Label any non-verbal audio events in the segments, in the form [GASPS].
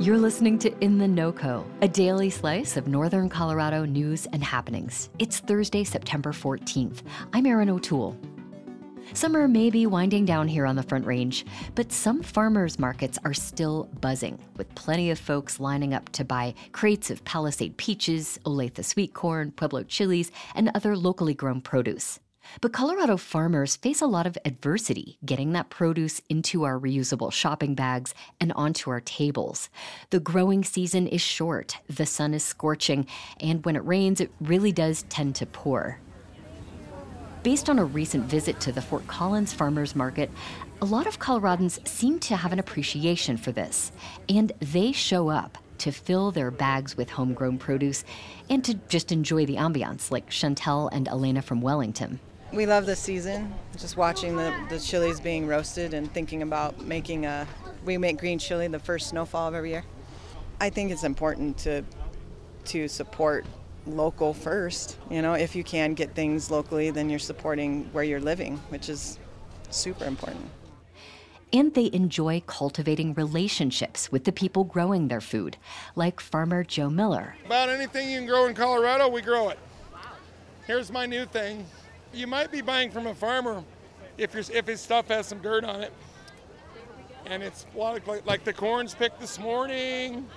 You're listening to In the NoCo, a daily slice of Northern Colorado news and happenings. It's Thursday, September 14th. I'm Erin O'Toole. Summer may be winding down here on the Front Range, but some farmers markets are still buzzing, with plenty of folks lining up to buy crates of Palisade peaches, Olathe sweet corn, Pueblo chilies, and other locally grown produce. But Colorado farmers face a lot of adversity getting that produce into our reusable shopping bags and onto our tables. The growing season is short, the sun is scorching, and when it rains, it really does tend to pour. Based on a recent visit to the Fort Collins Farmers Market, a lot of Coloradans seem to have an appreciation for this, and they show up to fill their bags with homegrown produce and to just enjoy the ambiance, like Chantel and Elena from Wellington. We love the season, just watching the, the chilies being roasted and thinking about making a. We make green chili the first snowfall of every year. I think it's important to to support local first. You know, if you can get things locally, then you're supporting where you're living, which is super important. And they enjoy cultivating relationships with the people growing their food, like farmer Joe Miller. About anything you can grow in Colorado, we grow it. Here's my new thing you might be buying from a farmer if, if his stuff has some dirt on it. And it's a lot like, like the corn's picked this morning,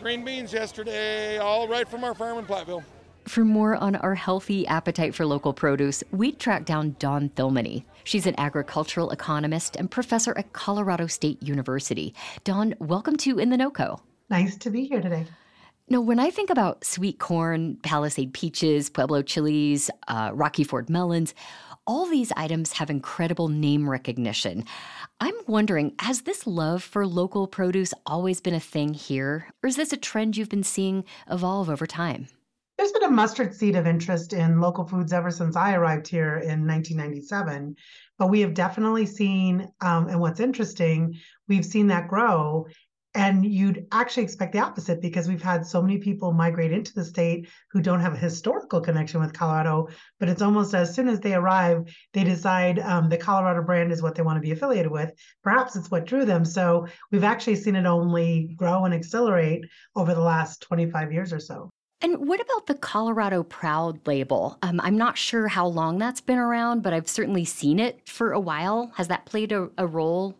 green beans yesterday, all right from our farm in Platteville. For more on our healthy appetite for local produce, we tracked down Dawn Thilmany. She's an agricultural economist and professor at Colorado State University. Dawn, welcome to In the NoCo. Nice to be here today. Now, when I think about sweet corn, Palisade peaches, Pueblo chilies, uh, Rocky Ford melons, all these items have incredible name recognition. I'm wondering, has this love for local produce always been a thing here, or is this a trend you've been seeing evolve over time? There's been a mustard seed of interest in local foods ever since I arrived here in 1997. But we have definitely seen, um, and what's interesting, we've seen that grow and you'd actually expect the opposite because we've had so many people migrate into the state who don't have a historical connection with Colorado. But it's almost as soon as they arrive, they decide um, the Colorado brand is what they want to be affiliated with. Perhaps it's what drew them. So we've actually seen it only grow and accelerate over the last 25 years or so. And what about the Colorado Proud label? Um, I'm not sure how long that's been around, but I've certainly seen it for a while. Has that played a, a role?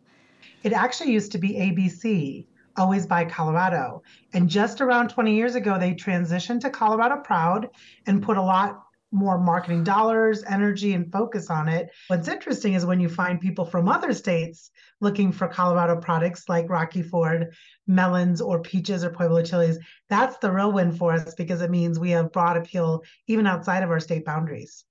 It actually used to be ABC Always Buy Colorado. And just around 20 years ago, they transitioned to Colorado Proud and put a lot more marketing dollars, energy, and focus on it. What's interesting is when you find people from other states looking for Colorado products like Rocky Ford, melons, or peaches or Pueblo chilies, that's the real win for us because it means we have broad appeal even outside of our state boundaries.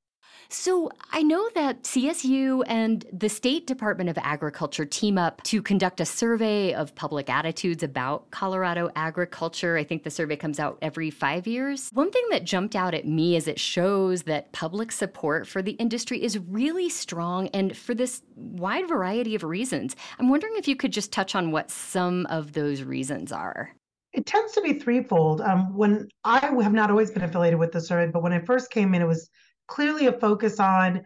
So I know that CSU and the State Department of Agriculture team up to conduct a survey of public attitudes about Colorado agriculture. I think the survey comes out every five years. One thing that jumped out at me is it shows that public support for the industry is really strong and for this wide variety of reasons. I'm wondering if you could just touch on what some of those reasons are. It tends to be threefold. Um, when I have not always been affiliated with the survey, but when I first came in, it was clearly a focus on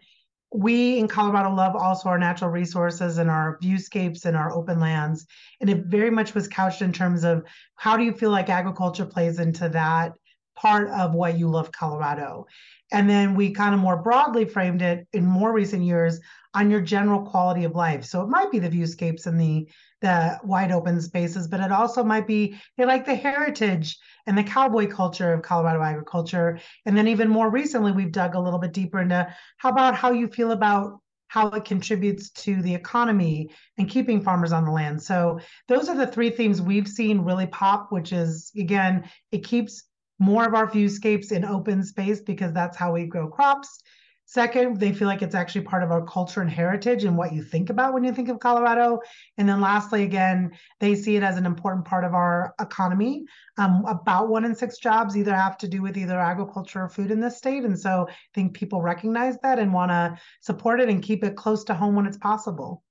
we in Colorado love also our natural resources and our viewscapes and our open lands. And it very much was couched in terms of how do you feel like agriculture plays into that part of what you love Colorado? And then we kind of more broadly framed it in more recent years on your general quality of life. So it might be the viewscapes and the the wide open spaces, but it also might be they like the heritage and the cowboy culture of Colorado agriculture. And then even more recently, we've dug a little bit deeper into how about how you feel about how it contributes to the economy and keeping farmers on the land. So those are the three themes we've seen really pop, which is again, it keeps more of our viewscapes in open space because that's how we grow crops. Second, they feel like it's actually part of our culture and heritage and what you think about when you think of Colorado. And then lastly, again, they see it as an important part of our economy. Um, about one in six jobs either have to do with either agriculture or food in this state. And so I think people recognize that and want to support it and keep it close to home when it's possible.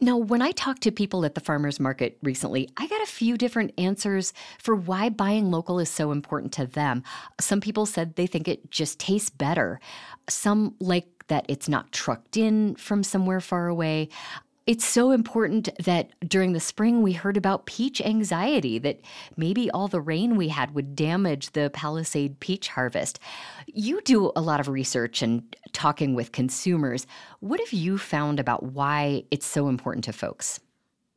Now, when I talked to people at the farmers market recently, I got a few different answers for why buying local is so important to them. Some people said they think it just tastes better. Some like that it's not trucked in from somewhere far away. It's so important that during the spring we heard about peach anxiety, that maybe all the rain we had would damage the Palisade peach harvest. You do a lot of research and talking with consumers. What have you found about why it's so important to folks?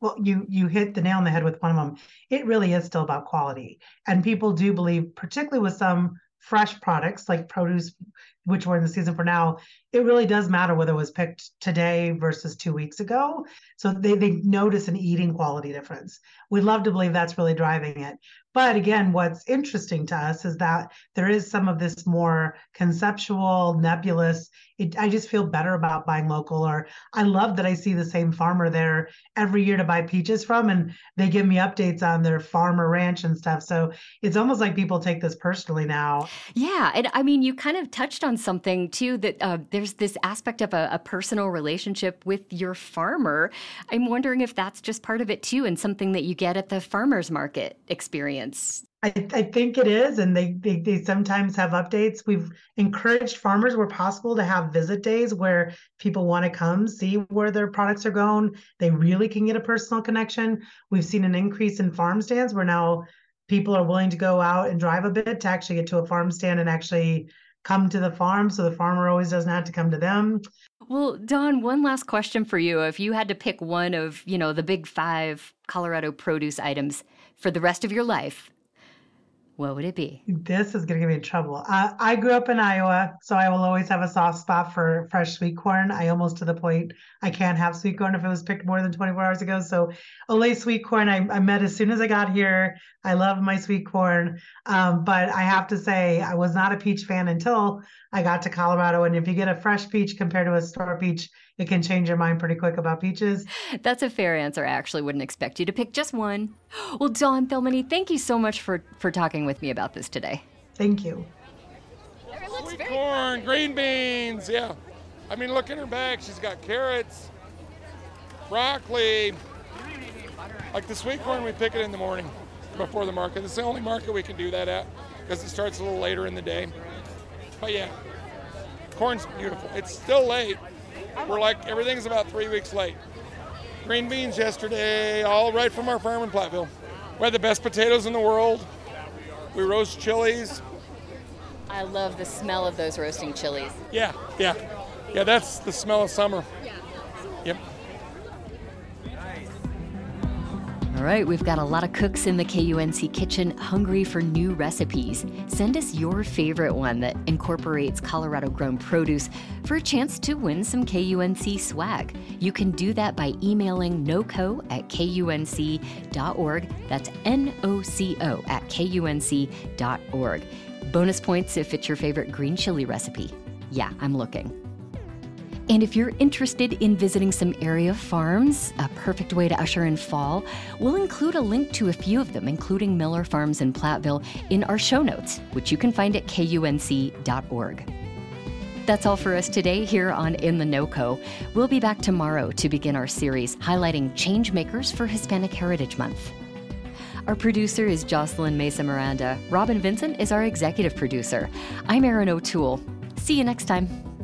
Well, you you hit the nail on the head with one of them. It really is still about quality. And people do believe, particularly with some fresh products like produce, which we're in the season for now, it really does matter whether it was picked today versus two weeks ago. So they, they notice an eating quality difference. We'd love to believe that's really driving it. But again, what's interesting to us is that there is some of this more conceptual, nebulous. It, I just feel better about buying local, or I love that I see the same farmer there every year to buy peaches from, and they give me updates on their farm or ranch and stuff. So it's almost like people take this personally now. Yeah, and I mean, you kind of touched on something too that uh, there's this aspect of a, a personal relationship with your farmer. I'm wondering if that's just part of it too, and something that you get at the farmers market experience I, I, think it is, and they, they they sometimes have updates. We've encouraged farmers where possible to have visit days where people want to come see where their products are going. They really can get a personal connection. We've seen an increase in farm stands where now people are willing to go out and drive a bit to actually get to a farm stand and actually come to the farm, so the farmer always doesn't have to come to them. Well, Dawn, one last question for you. If you had to pick one of, you know, the big five Colorado produce items for the rest of your life, what would it be? This is going to get me in trouble. Uh, I grew up in Iowa, so I will always have a soft spot for fresh sweet corn. I almost to the point I can't have sweet corn if it was picked more than 24 hours ago. So Olathe sweet corn, I, I met as soon as I got here. I love my sweet corn. Um, but I have to say, I was not a peach fan until I got to Colorado. And if you get a fresh peach compared to a store peach, it can change your mind pretty quick about peaches. That's a fair answer. I actually wouldn't expect you to pick just one. [GASPS] Well, Dawn Thilmany, thank you so much for, for talking with me about this today. Thank you. Sweet corn, green beans, yeah. I mean, look in her bag. She's got carrots, broccoli. Like the sweet corn, we pick it in the morning before the market. It's the only market we can do that at because it starts a little later in the day. But yeah, corn's beautiful. It's still late, we're like, everything's about three weeks late. Green beans yesterday, all right from our farm in Platteville. We had the best potatoes in the world. We roast chilies. I love the smell of those roasting chilies. Yeah, yeah. Yeah, that's the smell of summer. Yep. Right, we've got a lot of cooks in the KUNC kitchen hungry for new recipes. Send us your favorite one that incorporates Colorado grown produce for a chance to win some KUNC swag. You can do that by emailing noco at kunc.org. That's N O C O at kunc.org. Bonus points if it's your favorite green chili recipe. Yeah, I'm looking. And if you're interested in visiting some area farms, a perfect way to usher in fall, we'll include a link to a few of them, including Miller Farms in Platteville, in our show notes, which you can find at kunc.org. That's all for us today here on In the NoCo. We'll be back tomorrow to begin our series highlighting change makers for Hispanic Heritage Month. Our producer is Jocelyn Mesa Miranda. Robin Vincent is our executive producer. I'm Erin O'Toole. See you next time.